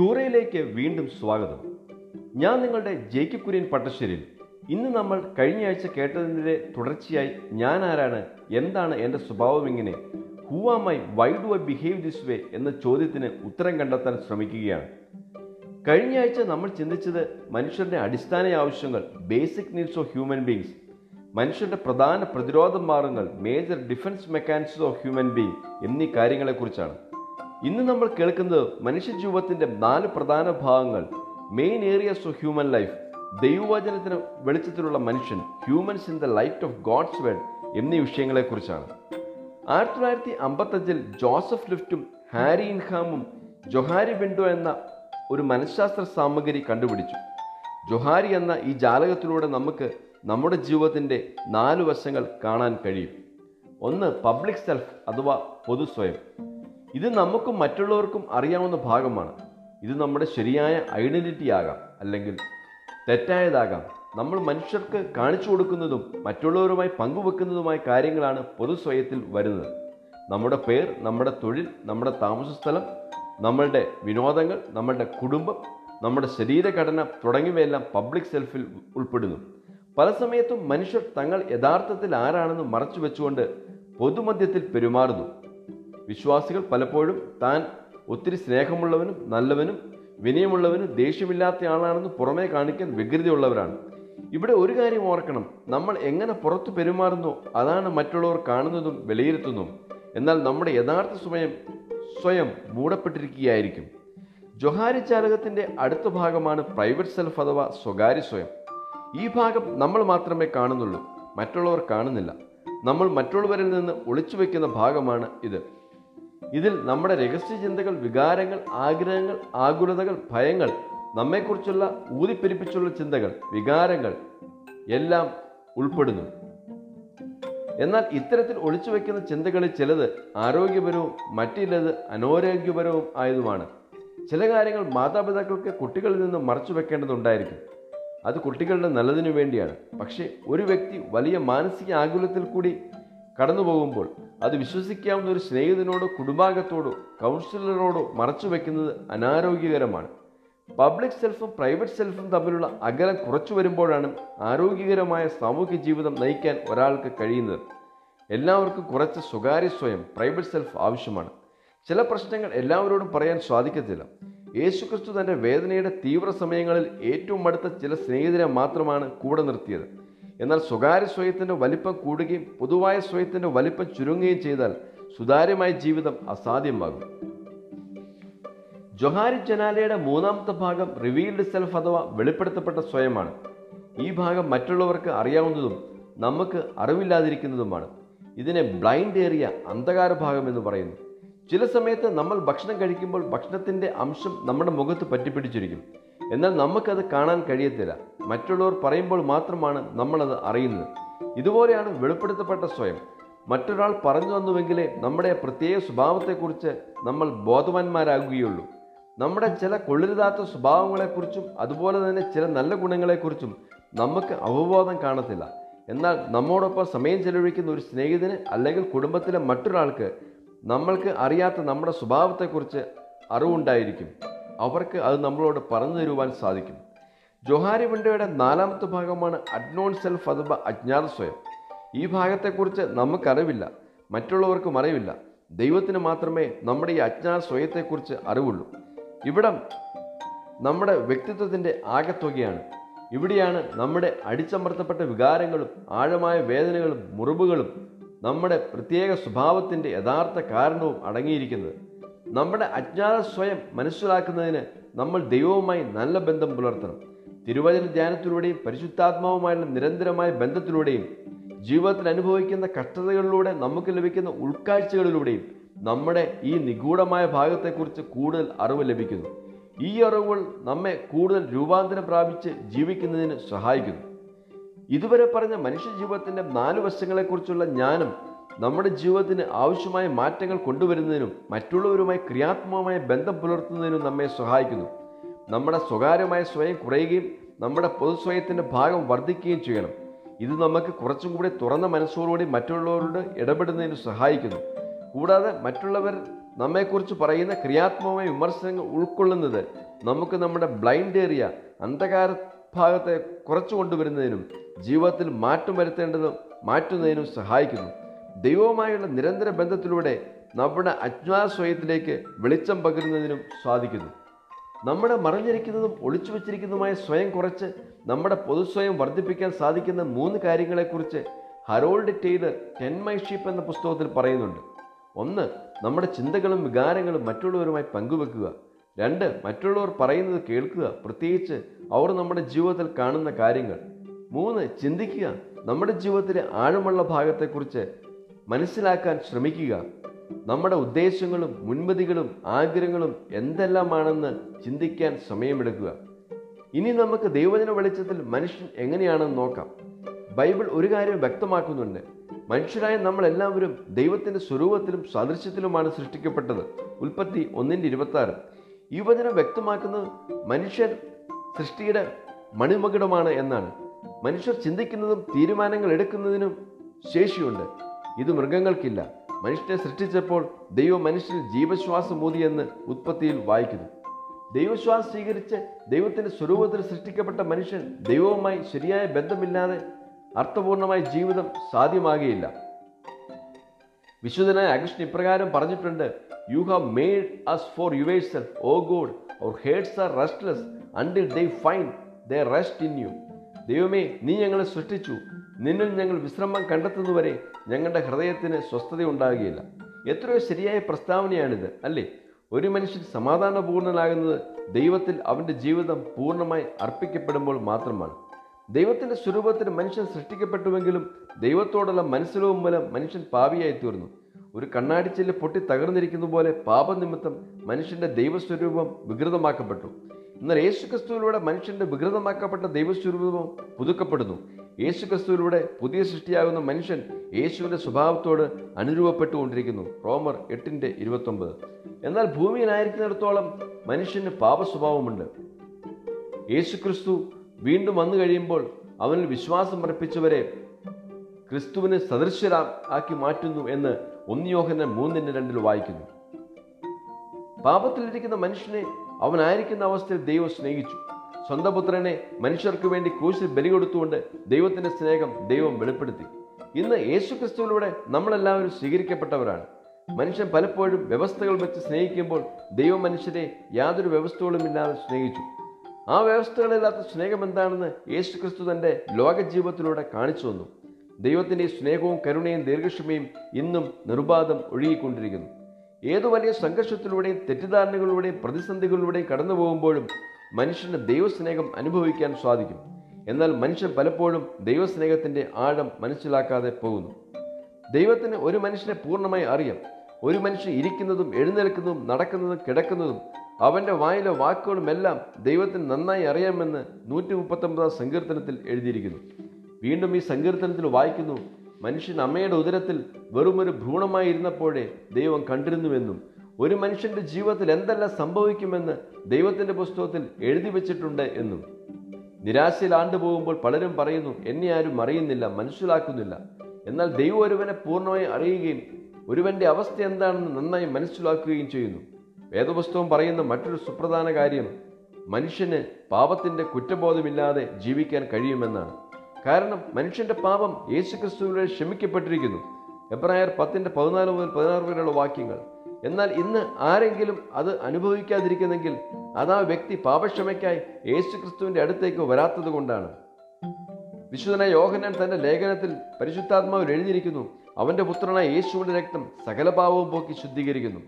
ക്യൂറയിലേക്ക് വീണ്ടും സ്വാഗതം. ഞാൻ നിങ്ങളുടെ ജേക്കി കുര്യൻ പട്ടശ്ശേരിൽ. ഇന്ന് നമ്മൾ കഴിഞ്ഞ ആഴ്ച കേട്ടതിന്റെ തുടർച്ചയായി ഞാൻ ആരാണ് എന്താണ് എന്റെ സ്വഭാവം ഇങ്ങനെ who am why do I behave this way എന്ന ചോദ്യത്തിന് ഉത്തരം കണ്ടെത്താൻ ശ്രമിക്കുകയാണ്. കഴിഞ്ഞ ആഴ്ച നമ്മൾ ചിന്തിച്ചത് മനുഷ്യരുടെ അടിസ്ഥാന ആവശ്യങ്ങൾ basic needs of human beings മനുഷ്യരുടെ പ്രധാന പ്രതിരോധ മാർഗങ്ങൾ major defence mechanism of human being എന്നീ കാര്യങ്ങളെക്കുറിച്ചാണ്. ഇന്ന് നമ്മൾ കേൾക്കുന്നത് മനുഷ്യ ജീവിതത്തിന്റെ നാല് പ്രധാന ഭാഗങ്ങൾ. Main areas of human life ദൈവവചനത്തിന് വെളിച്ചത്തിലുള്ള മനുഷ്യൻ. Humans in the light of God's world എന്നീ വിഷയങ്ങളെക്കുറിച്ചാണ്. ആയിരത്തി തൊള്ളായിരത്തി അമ്പത്തഞ്ചിൽ ജോസഫ് ലിഫ്റ്റും ഹാരി ഇൻഹാമും ജൊഹാരി വിൻഡോ എന്ന ഒരു മനഃശാസ്ത്ര സാമഗ്രി കണ്ടുപിടിച്ചു. ജൊഹാരി എന്ന ഈ ജാലകത്തിലൂടെ നമുക്ക് നമ്മുടെ ജീവിതത്തിന്റെ നാല് വശങ്ങൾ കാണാൻ കഴിയും. ഒന്ന് പബ്ലിക് സെൽഫ് അഥവാ പൊതു സ്വയം ഇത് നമുക്കും മറ്റുള്ളവർക്കും അറിയാവുന്ന ഭാഗമാണ്. ഇത് നമ്മുടെ ശരിയായ ഐഡന്റിറ്റി ആകാം അല്ലെങ്കിൽ തെറ്റായതാകാം. നമ്മൾ മനുഷ്യർക്ക് കാണിച്ചു കൊടുക്കുന്നതും മറ്റുള്ളവരുമായി പങ്കുവെക്കുന്നതുമായ കാര്യങ്ങളാണ് പൊതുസ്വയത്തിൽ വരുന്നത്. നമ്മുടെ പേർ നമ്മുടെ തൊഴിൽ നമ്മുടെ താമസസ്ഥലം നമ്മളുടെ വിനോദങ്ങൾ നമ്മളുടെ കുടുംബം നമ്മുടെ ശരീരഘടന തുടങ്ങിയവയെല്ലാം പബ്ലിക് സെൽഫിൽ ഉൾപ്പെടുന്നു. പല സമയത്തും മനുഷ്യർ തങ്ങൾ യഥാർത്ഥത്തിൽ ആരാണെന്ന് മറച്ചു വെച്ചുകൊണ്ട് പൊതുമധ്യത്തിൽ പെരുമാറുന്നു. വിശ്വാസികൾ പലപ്പോഴും താൻ ഒത്തിരി സ്നേഹമുള്ളവനും നല്ലവനും വിനയമുള്ളവനും ദേഷ്യമില്ലാത്ത ആളാണെന്ന് പുറമേ കാണിക്കാൻ വികൃതിയുള്ളവരാണ് ഇവിടെ ഒരു കാര്യം ഓർക്കണം. നമ്മൾ എങ്ങനെ പുറത്തു പെരുമാറുന്നു അതാണ് മറ്റുള്ളവർ കാണുന്നതും വിലയിരുത്തുന്നതും എന്നാൽ നമ്മുടെ യഥാർത്ഥ സ്വയം സ്വയം മൂടപ്പെട്ടിരിക്കുകയായിരിക്കും. ജൊഹാരി ചാലകത്തിന്റെ അടുത്ത ഭാഗമാണ് പ്രൈവറ്റ് സെൽഫ് അഥവാ സ്വകാര്യ സ്വയം. ഈ ഭാഗം നമ്മൾ മാത്രമേ കാണുന്നുള്ളൂ. മറ്റുള്ളവർ കാണുന്നില്ല. നമ്മൾ മറ്റുള്ളവരിൽ നിന്ന് ഒളിച്ചു വയ്ക്കുന്ന ഭാഗമാണ് ഇത്. ഇതിൽ നമ്മുടെ രഹസ്യ ചിന്തകൾ വികാരങ്ങൾ ആഗ്രഹങ്ങൾ ആകുലതകൾ ഭയങ്ങൾ നമ്മെക്കുറിച്ചുള്ള ഊതിപ്പെരിപ്പിച്ചുള്ള ചിന്തകൾ വികാരങ്ങൾ എല്ലാം ഉൾപ്പെടുന്നു. എന്നാൽ ഇത്തരത്തിൽ ഒളിച്ചു വയ്ക്കുന്ന ചിന്തകളിൽ ചിലത് ആരോഗ്യപരവും മറ്റില്ലത് അനാരോഗ്യപരവും ആയതുമാണ്. ചില കാര്യങ്ങൾ മാതാപിതാക്കൾക്ക് കുട്ടികളിൽ നിന്ന് മറച്ചു വെക്കേണ്ടതുണ്ടായിരിക്കും. അത് കുട്ടികളുടെ നല്ലതിനു വേണ്ടിയാണ്. പക്ഷേ ഒരു വ്യക്തി വലിയ മാനസിക ആകുലത്തിൽ കൂടി കടന്നു പോകുമ്പോൾ അത് വിശ്വസിക്കാവുന്ന ഒരു സ്നേഹിതനോടോ കുടുംബാംഗത്തോടോ കൗൺസിലറോടോ മറച്ചു വെക്കുന്നത് അനാരോഗ്യകരമാണ്. പബ്ലിക് സെൽഫും പ്രൈവറ്റ് സെൽഫും തമ്മിലുള്ള അകലം കുറച്ചു വരുമ്പോഴാണ് ആരോഗ്യകരമായ സാമൂഹ്യ ജീവിതം നയിക്കാൻ ഒരാൾക്ക് കഴിയുന്നത്. എല്ലാവർക്കും കുറച്ച് സ്വകാര്യ സ്വയം പ്രൈവറ്റ് സെൽഫ് ആവശ്യമാണ്. ചില പ്രശ്നങ്ങൾ എല്ലാവരോടും പറയാൻ സാധിക്കത്തില്ല. യേശുക്രിസ്തു തന്റെ വേദനയുടെ തീവ്ര സമയങ്ങളിൽ ഏറ്റവും അടുത്ത ചില സ്നേഹിതരെ മാത്രമാണ് കൂടെ നിർത്തിയത്. എന്നാൽ സ്വകാര്യ സ്വയത്തിന്റെ വലിപ്പം കൂടുകയും പൊതുവായ സ്വയത്തിന്റെ വലിപ്പം ചുരുങ്ങുകയും ചെയ്താൽ സുതാര്യമായ ജീവിതം അസാധ്യമാകും. ജൊഹാരി ജനാലയുടെ മൂന്നാമത്തെ ഭാഗം റിവീൽഡ് സെൽഫ് അഥവാ വെളിപ്പെടുത്തപ്പെട്ട സ്വയമാണ്. ഈ ഭാഗം മറ്റുള്ളവർക്ക് അറിയാവുന്നതും നമുക്ക് അറിവില്ലാതിരിക്കുന്നതുമാണ്. ഇതിനെ ബ്ലൈൻഡ് ഏറിയ അന്ധകാര ഭാഗം എന്ന് പറയുന്നു. ചില സമയത്ത് നമ്മൾ ഭക്ഷണം കഴിക്കുമ്പോൾ ഭക്ഷണത്തിന്റെ അംശം നമ്മുടെ മുഖത്ത് പറ്റിപ്പിടിച്ചിരിക്കും. എന്നാൽ നമുക്കത് കാണാൻ കഴിയത്തില്ല. മറ്റുള്ളവർ പറയുമ്പോൾ മാത്രമാണ് നമ്മളത് അറിയുന്നത്. ഇതുപോലെയാണ് വെളിപ്പെടുത്തപ്പെട്ട സ്വയം. മറ്റൊരാൾ പറഞ്ഞു തന്നുവെങ്കിലേ നമ്മുടെ പ്രത്യേക സ്വഭാവത്തെക്കുറിച്ച് നമ്മൾ ബോധവാന്മാരാകുകയുള്ളൂ. നമ്മുടെ ചില കൊള്ളരുതാത്ത സ്വഭാവങ്ങളെക്കുറിച്ചും അതുപോലെ തന്നെ ചില നല്ല ഗുണങ്ങളെക്കുറിച്ചും നമുക്ക് അവബോധം കാണത്തില്ല. എന്നാൽ നമ്മോടൊപ്പം സമയം ചെലവഴിക്കുന്ന ഒരു സ്നേഹിതന് അല്ലെങ്കിൽ കുടുംബത്തിലെ മറ്റൊരാൾക്ക് നമ്മൾക്ക് അറിയാത്ത നമ്മുടെ സ്വഭാവത്തെക്കുറിച്ച് അറിവുണ്ടായിരിക്കും. അവർക്ക് അത് നമ്മളോട് പറഞ്ഞു തരുവാൻ സാധിക്കും. ജോഹാരി വിൻഡോയുടെ നാലാമത്തെ ഭാഗമാണ് അഡ്നോൺ സെൽഫ് അഥവാ അജ്ഞാത സ്വയം. ഈ ഭാഗത്തെക്കുറിച്ച് നമുക്കറിവില്ല. മറ്റുള്ളവർക്കും അറിവില്ല. ദൈവത്തിന് മാത്രമേ നമ്മുടെ ഈ അജ്ഞാത സ്വയത്തെക്കുറിച്ച് അറിവുള്ളൂ. ഇവിടം നമ്മുടെ വ്യക്തിത്വത്തിന്റെ ആകെത്തുകയാണ്. ഇവിടെയാണ് നമ്മുടെ അടിച്ചമർത്തപ്പെട്ട വികാരങ്ങളും ആഴമായ വേദനകളും മുറിവുകളും നമ്മുടെ പ്രത്യേക സ്വഭാവത്തിന്റെ യഥാർത്ഥ കാരണവും അടങ്ങിയിരിക്കുന്നത്. നമ്മുടെ അജ്ഞാത സ്വയം മനസ്സിലാക്കുന്നതിന് നമ്മൾ ദൈവവുമായി നല്ല ബന്ധം പുലർത്തണം. തിരുവചന ധ്യാനത്തിലൂടെയും പരിശുദ്ധാത്മാവുമായുള്ള നിരന്തരമായ ബന്ധത്തിലൂടെയും ജീവിതത്തിൽ അനുഭവിക്കുന്ന കഷ്ടതകളിലൂടെ നമുക്ക് ലഭിക്കുന്ന ഉൾക്കാഴ്ചകളിലൂടെയും നമ്മുടെ ഈ നിഗൂഢമായ ഭാഗത്തെക്കുറിച്ച് കൂടുതൽ അറിവ് ലഭിക്കുന്നു. ഈ അറിവുകൾ നമ്മെ കൂടുതൽ രൂപാന്തരം പ്രാപിച്ച് ജീവിക്കുന്നതിന് സഹായിക്കുന്നു. ഇതുവരെ പറഞ്ഞ മനുഷ്യ ജീവിതത്തിന്റെ നാല് വശങ്ങളെക്കുറിച്ചുള്ള ജ്ഞാനം നമ്മുടെ ജീവിതത്തിന് ആവശ്യമായ മാറ്റങ്ങൾ കൊണ്ടുവരുന്നതിനും മറ്റുള്ളവരുമായി ക്രിയാത്മകമായ ബന്ധം പുലർത്തുന്നതിനും നമ്മെ സഹായിക്കുന്നു. നമ്മുടെ സ്വകാര്യമായ സ്വയം കുറയുകയും നമ്മുടെ പൊതുസ്വയത്തിന്റെ ഭാഗം വർദ്ധിക്കുകയും ചെയ്യണം. ഇത് നമുക്ക് കുറച്ചും കൂടി തുറന്ന മനസ്സോടുകൂടി മറ്റുള്ളവരോട് ഇടപെടുന്നതിന് സഹായിക്കുന്നു. കൂടാതെ മറ്റുള്ളവർ നമ്മെക്കുറിച്ച് പറയുന്ന ക്രിയാത്മകമായ വിമർശനങ്ങൾ ഉൾക്കൊള്ളുന്നത് നമുക്ക് നമ്മുടെ ബ്ലൈൻഡ് ഏരിയ അന്ധകാര ഭാഗത്തെ കുറച്ചു കൊണ്ടുവരുന്നതിനും ജീവിതത്തിൽ മാറ്റം വരുത്തേണ്ടതും മാറ്റുന്നതിനും സഹായിക്കുന്നു. ദൈവവുമായുള്ള നിരന്തര ബന്ധത്തിലൂടെ നമ്മുടെ അജ്ഞാസ്വയത്തിലേക്ക് വെളിച്ചം പകരുന്നതിനും സാധിക്കുന്നു. നമ്മുടെ മറിഞ്ഞിരിക്കുന്നതും ഒളിച്ചു വച്ചിരിക്കുന്നതുമായ സ്വയം കുറച്ച് നമ്മുടെ പൊതുസ്വയം വർദ്ധിപ്പിക്കാൻ സാധിക്കുന്ന മൂന്ന് കാര്യങ്ങളെക്കുറിച്ച് ഹരോൾഡ് ടെയ്ത് ടെൻ മൈ ഷീപ്പ് എന്ന പുസ്തകത്തിൽ പറയുന്നുണ്ട്. ഒന്ന് നമ്മുടെ ചിന്തകളും വികാരങ്ങളും മറ്റുള്ളവരുമായി പങ്കുവെക്കുക. രണ്ട് മറ്റുള്ളവർ പറയുന്നത് കേൾക്കുക പ്രത്യേകിച്ച് അവർ നമ്മുടെ ജീവിതത്തിൽ കാണുന്ന കാര്യങ്ങൾ. മൂന്ന് ചിന്തിക്കുക. നമ്മുടെ ജീവിതത്തിലെ ആഴമുള്ള ഭാഗത്തെക്കുറിച്ച് മനസ്സിലാക്കാൻ ശ്രമിക്കുക. നമ്മുടെ ഉദ്ദേശങ്ങളും മുൻപതികളും ആഗ്രഹങ്ങളും എന്തെല്ലാമാണെന്ന് ചിന്തിക്കാൻ സമയമെടുക്കുക. ഇനി നമുക്ക് ദൈവജന വെളിച്ചത്തിൽ മനുഷ്യൻ എങ്ങനെയാണെന്ന് നോക്കാം. ബൈബിൾ ഒരു കാര്യം വ്യക്തമാക്കുന്നുണ്ട്. മനുഷ്യരായ നമ്മൾ എല്ലാവരും ദൈവത്തിന്റെ സ്വരൂപത്തിലും സാദൃശ്യത്തിലുമാണ് സൃഷ്ടിക്കപ്പെട്ടത്. ഉൽപ്പത്തി ഒന്നിന്റെ ഇരുപത്തി ആറ് ഈ വചനം വ്യക്തമാക്കുന്നത് മനുഷ്യർ സൃഷ്ടിയുടെ മണിമകുടമാണ് എന്നാണ്. മനുഷ്യർ ചിന്തിക്കുന്നതും തീരുമാനങ്ങൾ എടുക്കുന്നതിനും ശേഷിയുണ്ട്. ഇത് മൃഗങ്ങൾക്കില്ല. മനുഷ്യനെ സൃഷ്ടിച്ചപ്പോൾ ദൈവം മനുഷ്യന് ജീവശ്വാസം ഊതിയെന്ന് ഉത്പത്തിയിൽ വായിക്കുന്നു. ദൈവശ്വാസം സ്വീകരിച്ച് ദൈവത്തിന്റെ സ്വരൂപത്തിൽ സൃഷ്ടിക്കപ്പെട്ട മനുഷ്യൻ ദൈവവുമായി ശരിയായ ബന്ധമില്ലാതെ അർത്ഥപൂർണമായ ജീവിതം സാധ്യമാകുകയില്ല. വിശുദ്ധനായ അകൃഷ്ണൻ ഇപ്രകാരം പറഞ്ഞിട്ടുണ്ട് you have made us for yourself O God our hearts are restless until they find the rest in you ദൈവമേ നീ ഞങ്ങളെ സൃഷ്ടിച്ചു. നിന്നിൽ ഞങ്ങൾ വിശ്രമം കണ്ടെത്തുന്നതുവരെ ഞങ്ങളുടെ ഹൃദയത്തിന് സ്വസ്ഥത ഉണ്ടാകുകയില്ല. എത്രയോ ശരിയായ പ്രസ്താവനയാണിത് അല്ലേ? ഒരു മനുഷ്യൻ സമാധാനപൂർണനാകുന്നത് ദൈവത്തിൽ അവന്റെ ജീവിതം പൂർണമായി അർപ്പിക്കപ്പെടുമ്പോൾ മാത്രമാണ്. ദൈവത്തിന്റെ സ്വരൂപത്തിൽ മനുഷ്യൻ സൃഷ്ടിക്കപ്പെട്ടുവെങ്കിലും ദൈവത്തോടുള്ള മനസ്സിലവും മൂലം മനുഷ്യൻ പാവിയായി തീർന്നു ഒരു കണ്ണാടിച്ചിൽ പൊട്ടി തകർന്നിരിക്കുന്ന പോലെ പാപനിമിത്തം മനുഷ്യന്റെ ദൈവസ്വരൂപം വികൃതമാക്കപ്പെട്ടു. എന്നാൽ യേശുക്രിസ്തുവിലൂടെ മനുഷ്യന്റെ വികൃതമാക്കപ്പെട്ട ദൈവസ്വരൂപം പുതുക്കപ്പെടുന്നു. യേശുക്രിസ്തുവിലൂടെ പുതിയ സൃഷ്ടിയാകുന്ന മനുഷ്യൻ യേശുവിന്റെ സ്വഭാവത്തോട് അനുരൂപപ്പെട്ടുകൊണ്ടിരിക്കുന്നു. റോമർ എട്ടിന്റെ ഇരുപത്തൊമ്പത്. എന്നാൽ ഭൂമിയിലായിരിക്കുന്നിടത്തോളം മനുഷ്യന് പാപസ്വഭാവമുണ്ട്. യേശുക്രിസ്തു വീണ്ടും വന്നു കഴിയുമ്പോൾ അവനിൽ വിശ്വാസം അർപ്പിച്ചവരെ ക്രിസ്തുവിനെ സദൃശ്യരാ ആക്കി മാറ്റുന്നു എന്ന് ഒന്നിയോഹന മൂന്നിന്റെ രണ്ടിൽ വായിക്കുന്നു. പാപത്തിലിരിക്കുന്ന മനുഷ്യനെ അവനായിരിക്കുന്ന അവസ്ഥയിൽ ദൈവം സ്നേഹിച്ചു. സ്വന്തം പുത്രനെ മനുഷ്യർക്ക് വേണ്ടി ക്രൂശിൽ ബലി കൊടുത്തുകൊണ്ട് ദൈവത്തിന്റെ സ്നേഹം ദൈവം വെളിപ്പെടുത്തി. ഇന്ന് യേശു ക്രിസ്തുവിലൂടെ നമ്മളെല്ലാവരും സ്വീകരിക്കപ്പെട്ടവരാണ്. മനുഷ്യൻ പലപ്പോഴും വ്യവസ്ഥകൾ വെച്ച് സ്നേഹിക്കുമ്പോൾ ദൈവം മനുഷ്യരെ യാതൊരു വ്യവസ്ഥകളും ഇല്ലാതെ സ്നേഹിച്ചു. ആ വ്യവസ്ഥകളില്ലാത്ത സ്നേഹം എന്താണെന്ന് യേശു ക്രിസ്തു തന്റെ ലോകജീവിതത്തിലൂടെ കാണിച്ചു തന്നു. ദൈവത്തിന്റെ ഈ സ്നേഹവും കരുണയും ദീർഘക്ഷമയും ഇന്നും നിർബാധം ഒഴുകിക്കൊണ്ടിരിക്കുന്നു. ഏതു വലിയ സംഘർഷത്തിലൂടെയും തെറ്റിദ്ധാരണകളിലൂടെയും പ്രതിസന്ധികളിലൂടെയും കടന്നു പോകുമ്പോഴും മനുഷ്യന് ദൈവസ്നേഹം അനുഭവിക്കാൻ സാധിക്കും. എന്നാൽ മനുഷ്യൻ പലപ്പോഴും ദൈവസ്നേഹത്തിന്റെ ആഴം മനസ്സിലാക്കാതെ പോകുന്നു. ദൈവത്തിന് ഒരു മനുഷ്യനെ പൂർണമായി അറിയാം. ഒരു മനുഷ്യൻ ഇരിക്കുന്നതും എഴുന്നേൽക്കുന്നതും നടക്കുന്നതും കിടക്കുന്നതും അവന്റെ വായിലെ വാക്കുകളുമെല്ലാം ദൈവത്തിന് നന്നായി അറിയാമെന്ന് നൂറ്റി മുപ്പത്തൊമ്പതാം സങ്കീർത്തനത്തിൽ എഴുതിയിരിക്കുന്നു. വീണ്ടും ഈ സങ്കീർത്തനത്തിൽ വായിക്കുന്നു മനുഷ്യൻ അമ്മയുടെ ഉദരത്തിൽ വെറുമൊരു ഭ്രൂണമായി ഇരുന്നപ്പോഴേ ദൈവം കണ്ടിരുന്നുവെന്നും ഒരു മനുഷ്യന്റെ ജീവിതത്തിൽ എന്തെല്ലാം സംഭവിക്കുമെന്ന് ദൈവത്തിന്റെ പുസ്തകത്തിൽ എഴുതി വെച്ചിട്ടുണ്ട് എന്നും. നിരാശയിൽ ആണ്ടുപോകുമ്പോൾ പലരും പറയുന്നു എന്നെ ആരും അറിയുന്നില്ല മനസ്സിലാക്കുന്നില്ല. എന്നാൽ ദൈവം ഒരുവനെ പൂർണമായി അറിയുകയും ഒരുവന്റെ അവസ്ഥ എന്താണെന്ന് നന്നായി മനസ്സിലാക്കുകയും ചെയ്യുന്നു. വേദപുസ്തകം പറയുന്ന മറ്റൊരു സുപ്രധാന കാര്യം മനുഷ്യന് പാപത്തിന്റെ കുറ്റബോധമില്ലാതെ ജീവിക്കാൻ കഴിയുമെന്നാണ്. കാരണം മനുഷ്യന്റെ പാപം യേശുക്രിസ്തുവിലൂടെ ക്ഷമിക്കപ്പെട്ടിരിക്കുന്നു. എബ്രായർ പത്തിന്റെ പതിനാല് മുതൽ പതിനാറ് വരെയുള്ള വാക്യങ്ങൾ. എന്നാൽ ഇന്ന് ആരെങ്കിലും അത് അനുഭവിക്കാതിരിക്കുന്നെങ്കിൽ അതാ വ്യക്തി പാപക്ഷമയ്ക്കായി യേശു ക്രിസ്തുവിന്റെ അടുത്തേക്ക് വരാത്തത് കൊണ്ടാണ്. വിശുദ്ധനായ യോഹനാൻ തന്റെ ലേഖനത്തിൽ പരിശുദ്ധാത്മാവിൽ എഴുതിയിരിക്കുന്നു അവന്റെ പുത്രനായ യേശുവിന്റെ രക്തം സകല പാവവും പോക്കി ശുദ്ധീകരിക്കുന്നു.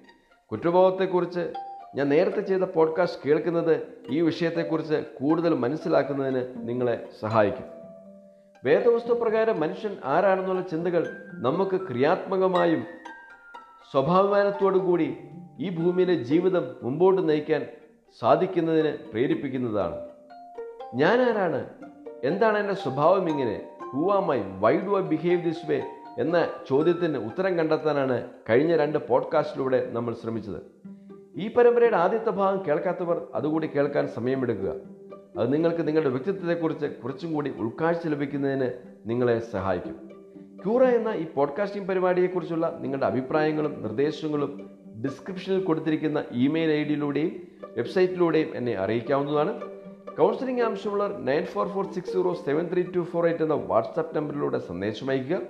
കുറ്റബോധത്തെക്കുറിച്ച് ഞാൻ നേരത്തെ ചെയ്ത പോഡ്കാസ്റ്റ് കേൾക്കുന്നത് ഈ വിഷയത്തെക്കുറിച്ച് കൂടുതൽ മനസ്സിലാക്കുന്നതിന് നിങ്ങളെ സഹായിക്കും. വേദവസ്തു പ്രകാരം മനുഷ്യൻ ആരാണെന്നുള്ള ചിന്തകൾ നമുക്ക് ക്രിയാത്മകമായും കൂടി ഈ ഭൂമിയിലെ ജീവിതം മുമ്പോട്ട് നയിക്കാൻ സാധിക്കുന്നതിന് പ്രേരിപ്പിക്കുന്നതാണ്. ഞാൻ ആരാണ് എന്താണ് എന്റെ സ്വഭാവം ഇങ്ങനെ? I why do I behave this way എന്ന ചോദ്യത്തിന് ഉത്തരം കണ്ടെത്താനാണ് കഴിഞ്ഞ രണ്ട് പോഡ്കാസ്റ്റിലൂടെ നമ്മൾ ശ്രമിച്ചത്. ഈ പരമ്പരയുടെ ആദ്യത്തെ ഭാഗം കേൾക്കാത്തവർ അതുകൂടി കേൾക്കാൻ സമയമെടുക്കുക. അത് നിങ്ങൾക്ക് നിങ്ങളുടെ വ്യക്തിത്വത്തെക്കുറിച്ച് കുറച്ചും കൂടി ഉൾക്കാഴ്ച ലഭിക്കുന്നതിന് നിങ്ങളെ സഹായിക്കും. ക്യൂറ എന്ന ഈ പോഡ്കാസ്റ്റിംഗ് പരിപാടിയെക്കുറിച്ചുള്ള നിങ്ങളുടെ അഭിപ്രായങ്ങളും നിർദ്ദേശങ്ങളും ഡിസ്ക്രിപ്ഷനിൽ കൊടുത്തിരിക്കുന്ന ഇമെയിൽ ഐ ഡിയിലൂടെയും വെബ്സൈറ്റിലൂടെയും എന്നെ അറിയിക്കാവുന്നതാണ്. കൗൺസിലിംഗ് ആവശ്യമുള്ളവർ nine four four six zero seven three two four eight എന്ന വാട്സാപ്പ് നമ്പറിലൂടെ സന്ദേശം അയയ്ക്കുക.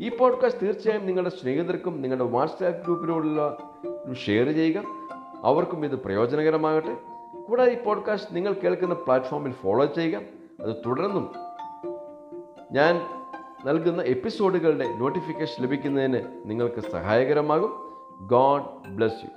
ഈ പോഡ്കാസ്റ്റ് തീർച്ചയായും നിങ്ങളുടെ സ്നേഹിതർക്കും നിങ്ങളുടെ വാട്സാപ്പ് ഗ്രൂപ്പിലൂടെയുള്ള ഷെയർ ചെയ്യുക. അവർക്കും ഇത് പ്രയോജനകരമാകട്ടെ. കൂടാതെ ഈ പോഡ്കാസ്റ്റ് നിങ്ങൾ കേൾക്കുന്ന പ്ലാറ്റ്ഫോമിൽ ഫോളോ ചെയ്യുക. അത് തുടർന്നും ഞാൻ നൽകുന്ന എപ്പിസോഡുകളുടെ നോട്ടിഫിക്കേഷൻ ലഭിക്കുന്നതിന് നിങ്ങൾക്ക് സഹായകരമാകും. God bless you